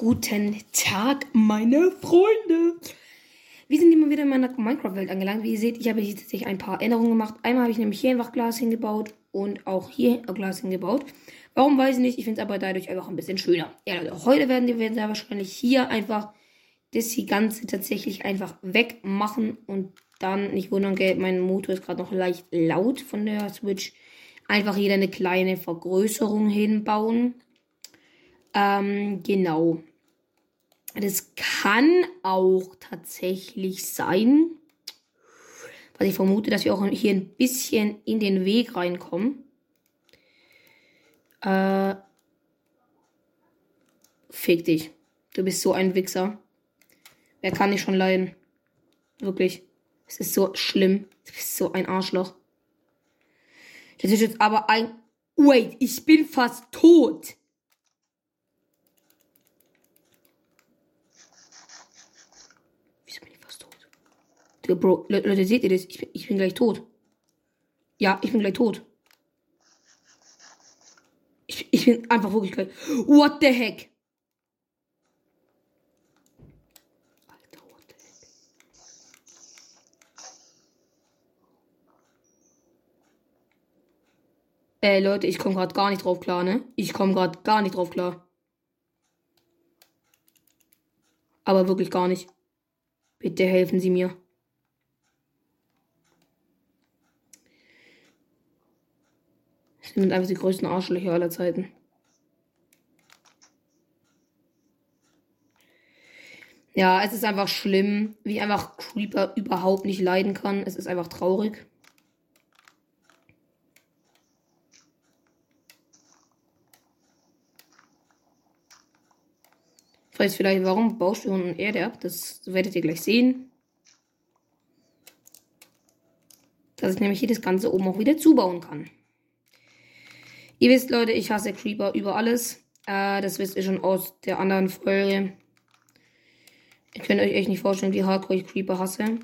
Guten Tag, meine Freunde. Wir sind immer wieder in meiner Minecraft-Welt angelangt. Wie ihr seht, ich habe hier tatsächlich ein paar Änderungen gemacht. Einmal habe ich nämlich hier einfach Glas hingebaut und auch hier ein Glas hingebaut. Warum weiß ich nicht. Ich finde es aber dadurch einfach ein bisschen schöner. Ja, Leute, heute werden wir sehr wahrscheinlich hier einfach das Ganze tatsächlich einfach wegmachen und dann nicht wundern, gell, mein Motor ist gerade noch leicht laut von der Switch. Einfach hier eine kleine Vergrößerung hinbauen. Ähm, genau. Das kann auch tatsächlich sein, was ich vermute, dass wir auch hier ein bisschen in den Weg reinkommen. Äh, fick dich. Du bist so ein Wichser. Wer kann dich schon leiden? Wirklich. Es ist so schlimm. Du bist so ein Arschloch. Das ist jetzt aber ein. Wait, ich bin fast tot. Bro, Leute, seht ihr das? Ich bin, ich bin gleich tot. Ja, ich bin gleich tot. Ich, ich bin einfach wirklich gleich. What the heck? Alter, what the heck? Ey, Leute, ich komme gerade gar nicht drauf klar, ne? Ich komme gerade gar nicht drauf klar. Aber wirklich gar nicht. Bitte helfen Sie mir. Sind einfach die größten Arschlöcher aller Zeiten. Ja, es ist einfach schlimm, wie ich einfach Creeper überhaupt nicht leiden kann. Es ist einfach traurig. Weiß vielleicht, warum baust du unten Erde ab. Das werdet ihr gleich sehen. Dass ich nämlich hier das Ganze oben auch wieder zubauen kann. Ihr wisst, Leute, ich hasse Creeper über alles. Äh, das wisst ihr schon aus der anderen Folge. Ihr könnt euch echt nicht vorstellen, wie hardcore ich Creeper hasse.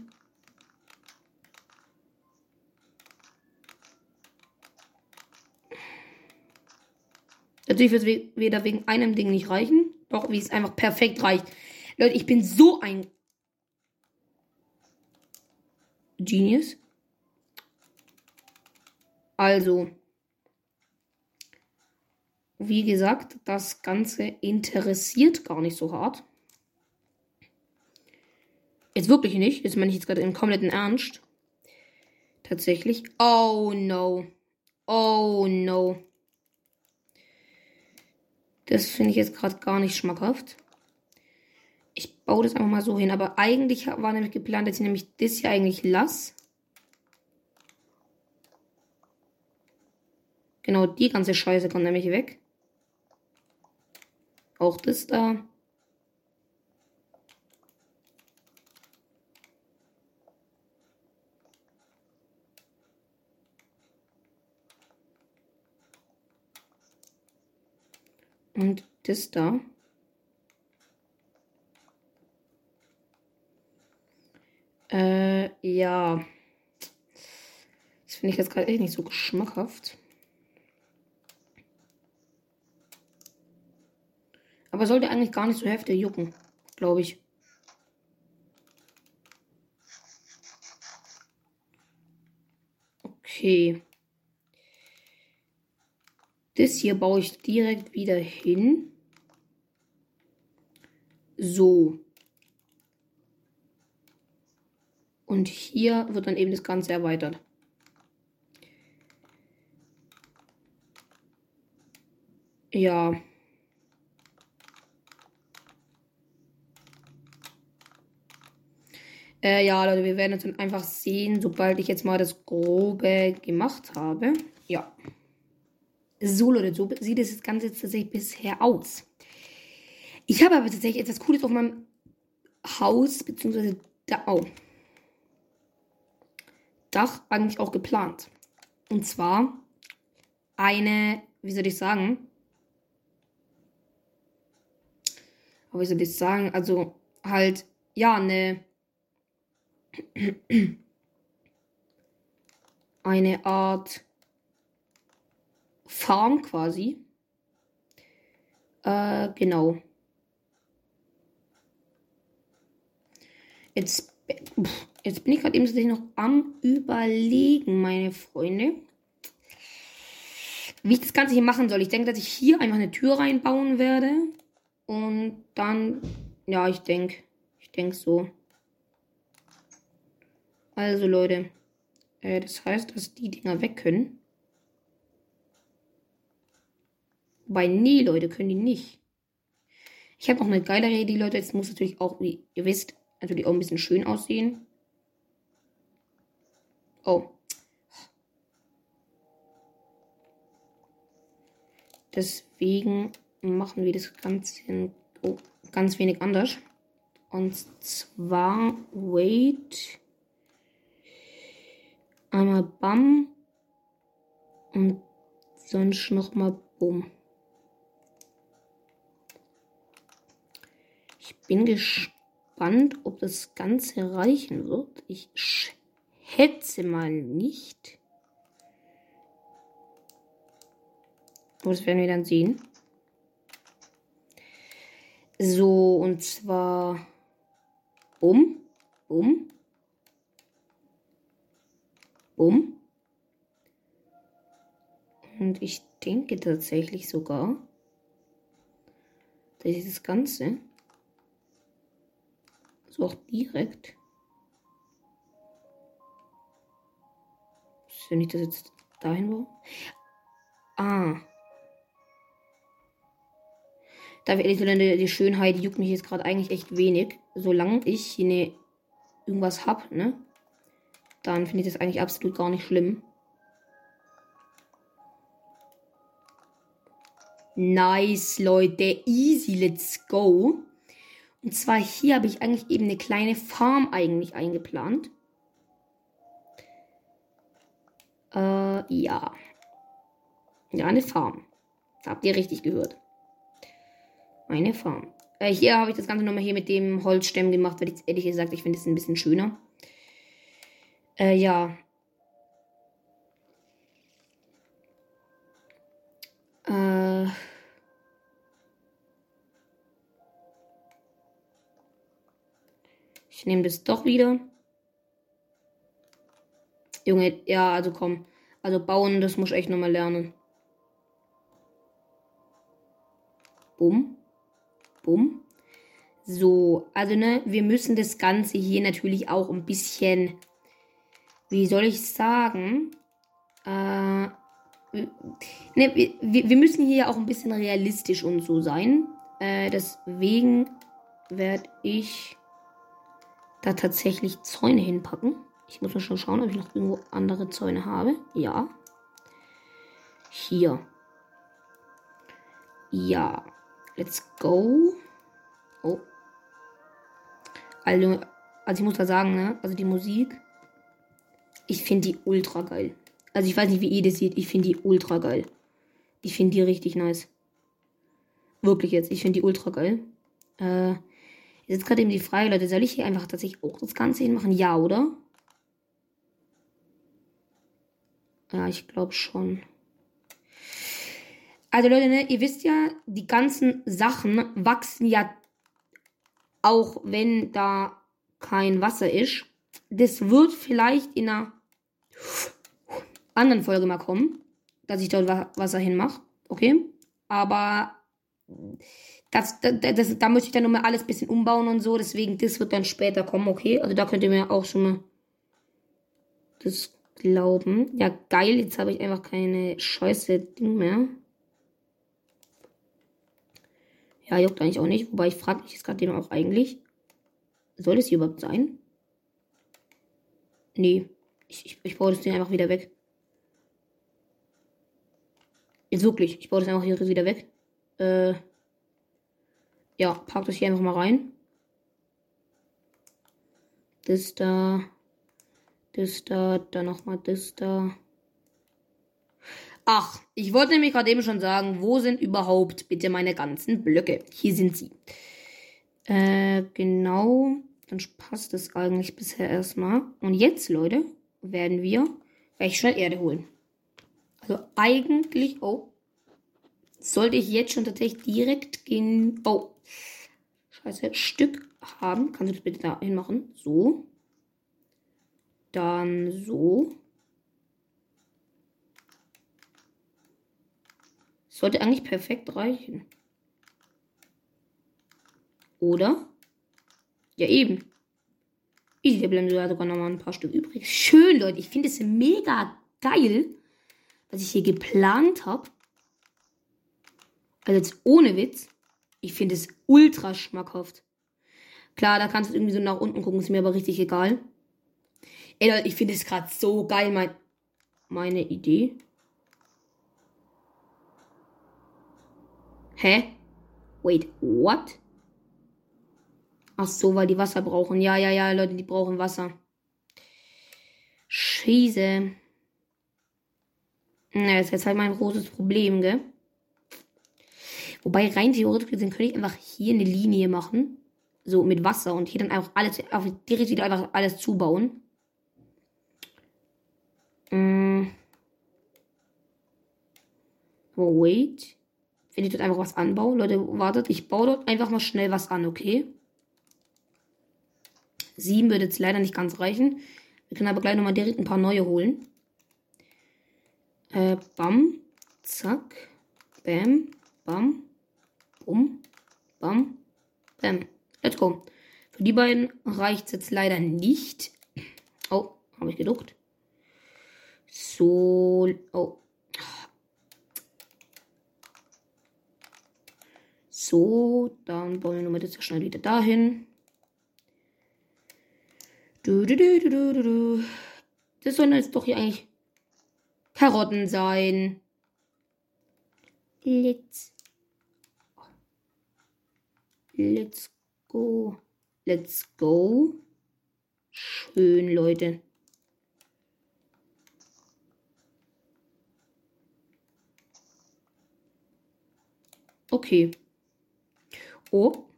Natürlich wird es weder wegen einem Ding nicht reichen, doch wie es einfach perfekt reicht. Leute, ich bin so ein Genius. Also, wie gesagt, das Ganze interessiert gar nicht so hart. Jetzt wirklich nicht. Jetzt meine ich jetzt gerade im kompletten Ernst. Tatsächlich. Oh no. Oh no. Das finde ich jetzt gerade gar nicht schmackhaft. Ich baue das einfach mal so hin. Aber eigentlich war nämlich geplant, dass ich nämlich das hier eigentlich lasse. Genau, die ganze Scheiße kommt nämlich weg. Auch das da. Und das da. Äh, ja. Das finde ich jetzt gerade echt nicht so geschmackhaft. Aber sollte eigentlich gar nicht so heftig jucken, glaube ich. Okay. Das hier baue ich direkt wieder hin. So. Und hier wird dann eben das Ganze erweitert. Ja. Äh, ja, Leute, wir werden es dann einfach sehen, sobald ich jetzt mal das Grobe gemacht habe. Ja. So, Leute, so sieht das Ganze jetzt tatsächlich bisher aus. Ich habe aber tatsächlich etwas Cooles auf meinem Haus, beziehungsweise da, oh, Dach eigentlich auch geplant. Und zwar eine, wie soll ich sagen? Aber wie soll ich sagen? Also halt, ja, eine eine Art Farm quasi. Äh, genau. Jetzt, jetzt bin ich gerade eben noch am Überlegen, meine Freunde. Wie ich das Ganze hier machen soll. Ich denke, dass ich hier einfach eine Tür reinbauen werde. Und dann, ja, ich denke, ich denke so. Also Leute, äh, das heißt, dass die Dinger weg können. Wobei, nee, Leute, können die nicht. Ich habe noch eine geilere Idee, Leute. Jetzt muss natürlich auch, wie ihr wisst, natürlich auch ein bisschen schön aussehen. Oh. Deswegen machen wir das Ganze oh, ganz wenig anders. Und zwar, wait. Einmal Bam. Und sonst nochmal Bumm. Ich bin gespannt, ob das Ganze reichen wird. Ich schätze mal nicht. Aber das werden wir dann sehen. So, und zwar um, um, um. Und ich denke tatsächlich sogar, dass ich das Ganze so auch direkt. Wenn ich das jetzt dahin wo? Ah. Da ehrlich sein, die Schönheit juckt mich jetzt gerade eigentlich echt wenig. Solange ich hier ne, irgendwas hab, ne? Dann finde ich das eigentlich absolut gar nicht schlimm. Nice, Leute. Easy, let's go. Und zwar hier habe ich eigentlich eben eine kleine Farm eigentlich eingeplant. Äh, ja. Ja, eine Farm. Habt ihr richtig gehört. Eine Farm. Äh, hier habe ich das Ganze nochmal hier mit dem Holzstämmen gemacht, weil ich ehrlich gesagt, ich finde es ein bisschen schöner. Äh, ja. Äh. Ich nehme das doch wieder. Junge, ja, also komm. Also bauen, das muss ich echt nochmal lernen. Bumm. Bumm. So, also ne, wir müssen das Ganze hier natürlich auch ein bisschen, wie soll ich sagen, äh, ne, wir, wir müssen hier auch ein bisschen realistisch und so sein. Äh, deswegen werde ich da tatsächlich Zäune hinpacken. Ich muss mal schon schauen, ob ich noch irgendwo andere Zäune habe. Ja. Hier. Ja. Let's go. Oh. Also, also ich muss da sagen, ne? Also die Musik. Ich finde die ultra geil. Also ich weiß nicht, wie ihr das seht. Ich finde die ultra geil. Ich finde die richtig nice. Wirklich jetzt. Ich finde die ultra geil. Äh, jetzt gerade eben die Frage, Leute, soll ich hier einfach tatsächlich auch das Ganze hinmachen? Ja, oder? Ja, ich glaube schon. Also Leute, ne, ihr wisst ja, die ganzen Sachen wachsen ja auch wenn da kein Wasser ist. Das wird vielleicht in einer anderen Folge mal kommen, dass ich dort Wasser hinmache. Okay? Aber das, das, das, da möchte ich dann nochmal alles ein bisschen umbauen und so. Deswegen, das wird dann später kommen, okay? Also da könnt ihr mir auch schon mal das glauben. Ja, geil. Jetzt habe ich einfach keine scheiße Ding mehr. Ja, juckt eigentlich auch nicht. Wobei ich frage mich jetzt gerade dem auch eigentlich. Soll es hier überhaupt sein? Nee. Ich, ich, ich baue das Ding einfach wieder weg. Jetzt wirklich. Ich baue das einfach hier wieder weg. Äh. Ja, pack das hier einfach mal rein. Das da. Das da. Dann nochmal das da. Ach, ich wollte nämlich gerade eben schon sagen, wo sind überhaupt bitte meine ganzen Blöcke? Hier sind sie. Äh, genau. Dann passt es eigentlich bisher erstmal. Und jetzt, Leute, werden wir recht schnell Erde holen. Also eigentlich, oh, sollte ich jetzt schon tatsächlich direkt gehen. Oh, Scheiße, Stück haben. Kannst du das bitte da hinmachen? So. Dann so. Sollte eigentlich perfekt reichen. Oder? Ja, eben. Da bleiben sogar noch mal ein paar Stück übrig. Schön, Leute. Ich finde es mega geil, was ich hier geplant habe. Also jetzt ohne Witz. Ich finde es ultra schmackhaft. Klar, da kannst du irgendwie so nach unten gucken, ist mir aber richtig egal. Ey, Leute, ich finde es gerade so geil, mein, meine Idee. Hä? Wait, what? Ach so, weil die Wasser brauchen. Ja, ja, ja, Leute, die brauchen Wasser. Scheiße. Na, das ist jetzt halt mein großes Problem, gell? Wobei rein theoretisch gesehen könnte ich einfach hier eine Linie machen. So mit Wasser und hier dann einfach alles, einfach direkt wieder einfach alles zubauen. Mm. Wait. Wenn ich dort einfach was anbaue. Leute, wartet, ich baue dort einfach mal schnell was an, okay? Sieben wird jetzt leider nicht ganz reichen. Wir können aber gleich nochmal direkt ein paar neue holen. Äh, bam, zack, bam, bam, bum, bam, bam. Let's go. Für die beiden reicht es jetzt leider nicht. Oh, habe ich geduckt. So, oh, So, dann bauen wir jetzt schnell wieder dahin. Du, du, du, du, du, du. Das sollen jetzt doch hier eigentlich Karotten sein. Let's. Let's go. Let's go. Schön, Leute. Okay. Oh.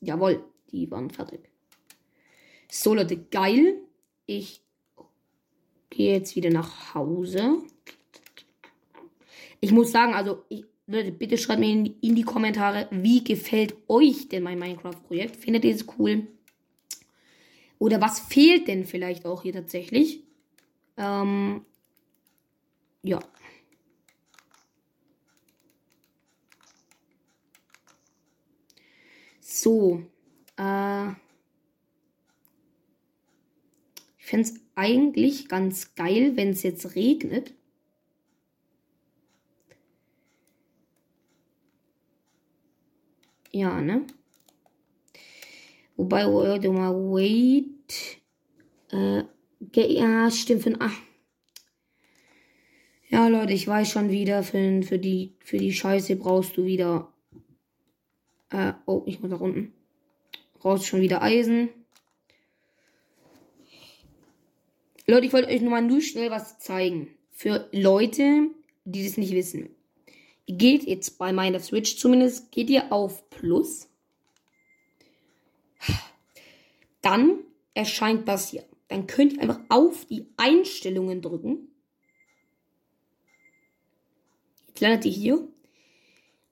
Jawohl, die waren fertig. So, Leute, geil. Ich gehe jetzt wieder nach Hause. Ich muss sagen, also, ich, Leute, bitte schreibt mir in, in, die Kommentare, wie gefällt euch denn mein Minecraft-Projekt? Findet ihr es cool? Oder was fehlt denn vielleicht auch hier tatsächlich? Ähm, ja. So. Äh, ich fände es eigentlich ganz geil, wenn es jetzt regnet. Ja, ne? Wobei, warte mal, wait. Äh, ja, stimmt, für ach. Ja, Leute, ich weiß schon wieder, für, für, die, für die Scheiße brauchst du wieder äh, oh, ich muss nach unten. Raus schon wieder Eisen. Leute, ich wollte euch nur mal nur schnell was zeigen. Für Leute, die das nicht wissen. Geht jetzt bei meiner Switch zumindest, geht ihr auf Plus. Dann erscheint das hier. Dann könnt ihr einfach auf die Einstellungen drücken. Jetzt landet ihr hier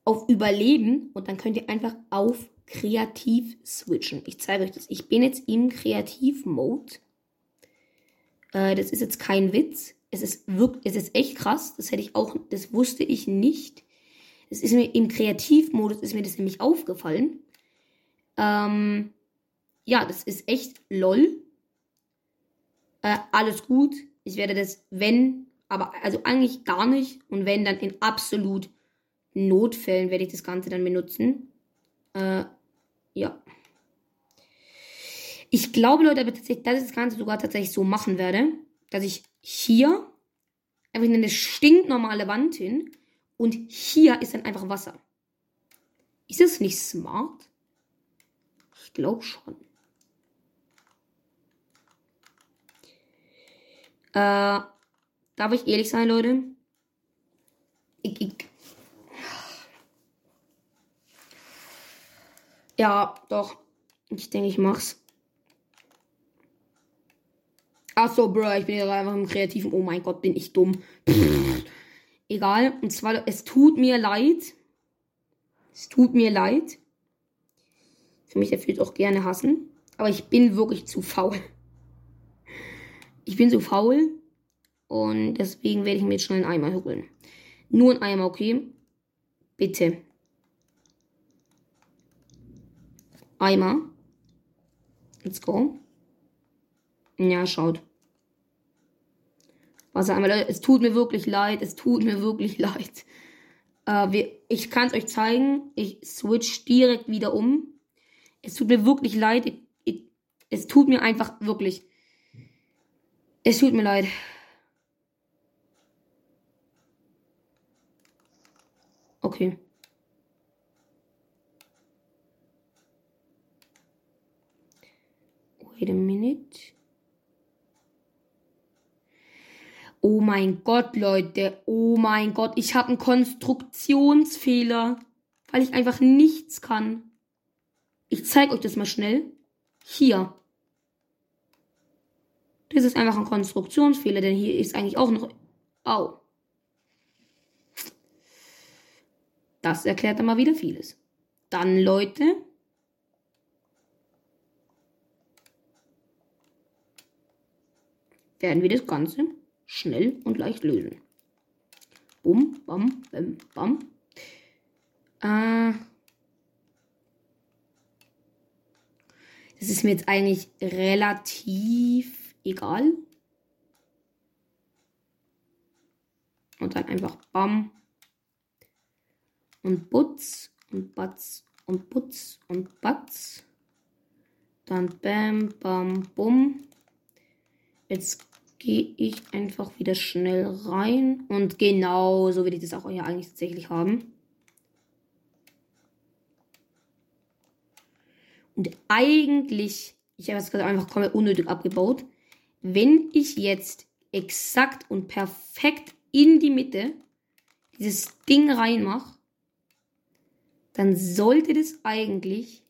auf Überleben und dann könnt ihr einfach auf Kreativ switchen. Ich zeige euch das. Ich bin jetzt im Kreativ-Mode. Äh, das ist jetzt kein Witz. Es ist wirklich, es ist echt krass. Das hätte ich auch, das wusste ich nicht. Es ist mir im Kreativmodus ist mir das nämlich aufgefallen. Ähm, ja, das ist echt lol. Äh, alles gut. Ich werde das, wenn, aber also eigentlich gar nicht. Und wenn, dann in absolut Notfällen werde ich das Ganze dann benutzen. Äh, ja. Ich glaube, Leute, dass ich das Ganze sogar tatsächlich so machen werde, dass ich hier einfach eine stinknormale Wand hin und hier ist dann einfach Wasser. Ist das nicht smart? Ich glaube schon. Äh, darf ich ehrlich sein, Leute? Ich, ich, Ja, doch. Ich denke, ich mach's. Ach so, Bro, ich bin ja einfach im Kreativen. Oh mein Gott, bin ich dumm. Pff. Egal. Und zwar, es tut mir leid. Es tut mir leid. Kann mich dafür auch gerne hassen. Aber ich bin wirklich zu faul. Ich bin zu faul. Und deswegen werde ich mir jetzt schnell einen Eimer holen. Nur ein Eimer, okay? Bitte. Eimer. Let's go. Ja, schaut. Wasser einmal. Es tut mir wirklich leid. Es tut mir wirklich leid. Äh, wir, ich kann es euch zeigen. Ich switch direkt wieder um. Es tut mir wirklich leid. Ich, ich, es tut mir einfach wirklich. Es tut mir leid. Okay. Wait a minute. Oh mein Gott, Leute. Oh mein Gott. Ich habe einen Konstruktionsfehler. Weil ich einfach nichts kann. Ich zeige euch das mal schnell. Hier. Das ist einfach ein Konstruktionsfehler, denn hier ist eigentlich auch noch. Au. Das erklärt dann mal wieder vieles. Dann, Leute. Werden wir das Ganze schnell und leicht lösen. Bum, bam, bam, bam. Äh, das ist mir jetzt eigentlich relativ egal. Und dann einfach bam. Und butz und batz und putz und batz. Dann bam, bam, bum. Jetzt gehe ich einfach wieder schnell rein. Und genau so will ich das auch hier eigentlich tatsächlich haben. Und eigentlich, ich habe es gerade einfach komplett unnötig abgebaut. Wenn ich jetzt exakt und perfekt in die Mitte dieses Ding reinmache, dann sollte das eigentlich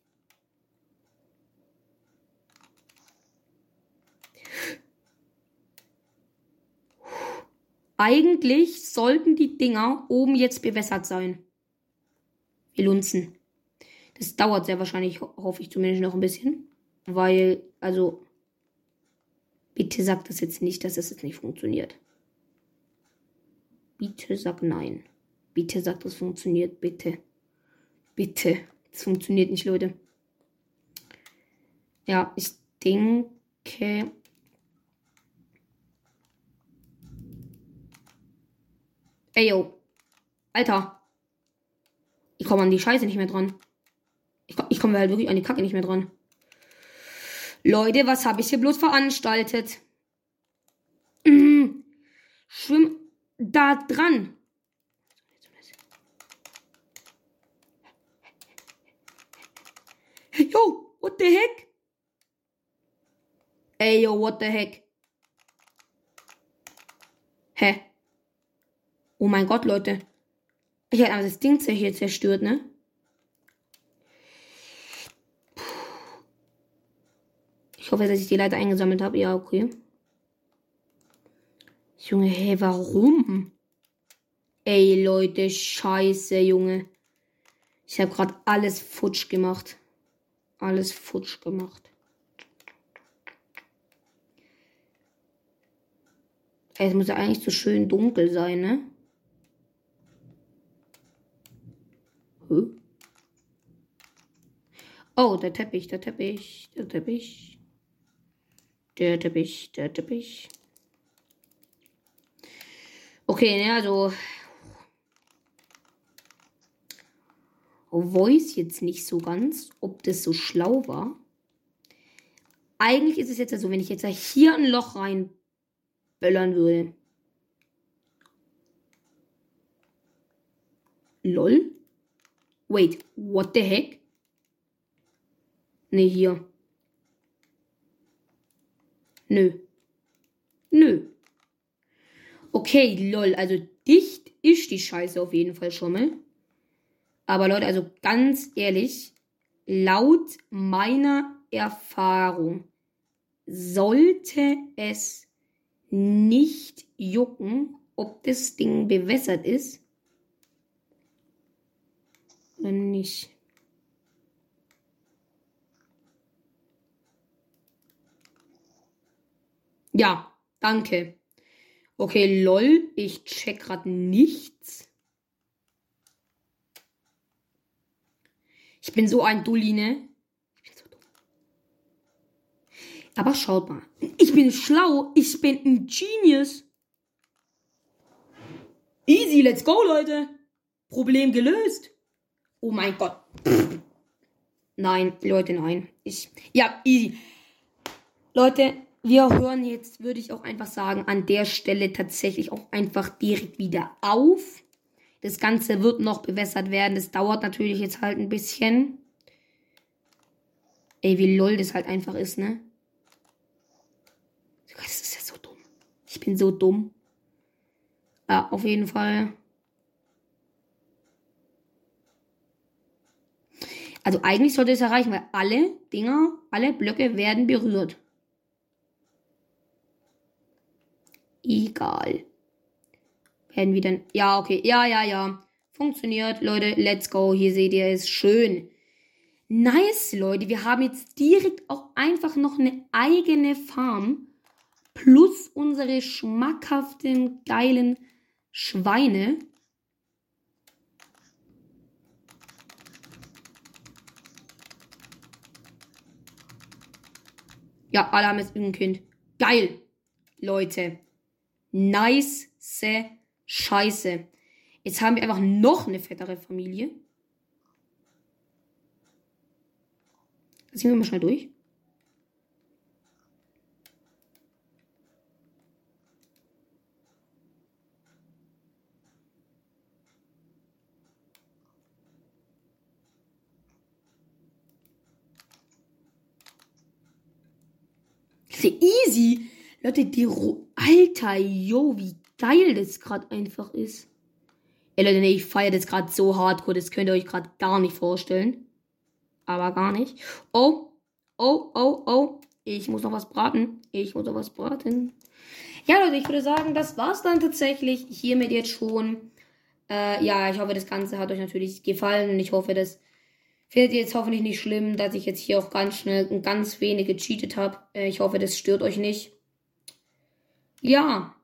Eigentlich sollten die Dinger oben jetzt bewässert sein. Wir lunzen. Das dauert sehr wahrscheinlich, hoffe ich zumindest noch ein bisschen. Weil, also, bitte sagt das jetzt nicht, dass das jetzt nicht funktioniert. Bitte sag nein. Bitte sag, das funktioniert. Bitte. Bitte. Das funktioniert nicht, Leute. Ja, ich denke, Ey, yo. Alter. Ich komme an die Scheiße nicht mehr dran. Ich, ich komme halt wirklich an die Kacke nicht mehr dran. Leute, was habe ich hier bloß veranstaltet? Mhm. Schwimm da dran. Yo, what the heck? Ey, yo, what the heck? Hä? Oh mein Gott, Leute. Ich hätte aber das Ding hier zerstört, ne? Ich hoffe, dass ich die Leiter eingesammelt habe. Ja, okay. Junge, hey, warum? Ey, Leute, scheiße, Junge. Ich habe gerade alles futsch gemacht. Alles futsch gemacht. Es muss ja eigentlich so schön dunkel sein, ne? Oh, der Teppich, der Teppich, der Teppich. Der Teppich, der Teppich. Okay, ne, also. Weiß jetzt nicht so ganz, ob das so schlau war. Eigentlich ist es jetzt so, also, wenn ich jetzt hier ein Loch reinböllern würde. Lol. Wait, what the heck? Ne, hier. Nö. Nö. Okay, lol. Also dicht ist die Scheiße auf jeden Fall schon mal. Aber Leute, also ganz ehrlich, laut meiner Erfahrung sollte es nicht jucken, ob das Ding bewässert ist wenn nicht. Ja, danke. Okay, lol, ich check gerade nichts. Ich bin so ein Dulli, ne? So Aber schaut mal. Ich bin schlau. Ich bin ein Genius. Easy, let's go, Leute. Problem gelöst. Oh mein Gott. Nein, Leute, nein. Ich. Ja, easy. Leute, wir hören jetzt, würde ich auch einfach sagen, an der Stelle tatsächlich auch einfach direkt wieder auf. Das Ganze wird noch bewässert werden. Das dauert natürlich jetzt halt ein bisschen. Ey, wie lol das halt einfach ist, ne? Das ist ja so dumm. Ich bin so dumm. Ja, auf jeden Fall. Also eigentlich sollte es erreichen, weil alle Dinger, alle Blöcke werden berührt. Egal. Werden wir dann. Ja, okay. Ja, ja, ja. Funktioniert, Leute. Let's go. Hier seht ihr es. Schön. Nice, Leute. Wir haben jetzt direkt auch einfach noch eine eigene Farm plus unsere schmackhaften, geilen Schweine. Ja, haben jetzt ein Kind. Geil, Leute. Nice Scheiße. Jetzt haben wir einfach noch eine fettere Familie. Ziehen wir mal schnell durch. Easy. Leute, die Ro Alter, yo, wie geil das gerade einfach ist. Ey Leute, nee, ich feiere das gerade so hardcore, das könnt ihr euch gerade gar nicht vorstellen. Aber gar nicht. Oh, oh, oh, oh. Ich muss noch was braten. Ich muss noch was braten. Ja, Leute, ich würde sagen, das war's dann tatsächlich hiermit jetzt schon. Äh, ja, ich hoffe, das Ganze hat euch natürlich gefallen und ich hoffe, das Ihr jetzt hoffentlich nicht schlimm, dass ich jetzt hier auch ganz schnell und ganz wenig gecheatet habe. Äh, ich hoffe, das stört euch nicht. Ja.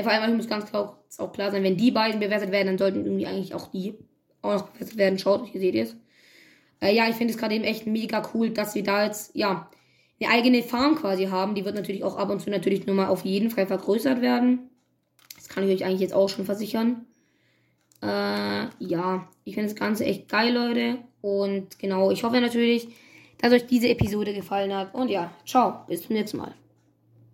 vor allem, ich muss ganz klar auch, klar sein, wenn die beiden bewertet werden, dann sollten irgendwie eigentlich auch die auch noch bewertet werden. Schaut, hier seht ihr es. Äh, ja, ich finde es gerade eben echt mega cool, dass wir da jetzt, ja, eine eigene Farm quasi haben. Die wird natürlich auch ab und zu natürlich nur mal auf jeden Fall vergrößert werden. Das kann ich euch eigentlich jetzt auch schon versichern. Äh, ja, ich finde das Ganze echt geil, Leute. Und genau, ich hoffe natürlich, dass euch diese Episode gefallen hat. Und ja, ciao, bis zum nächsten Mal.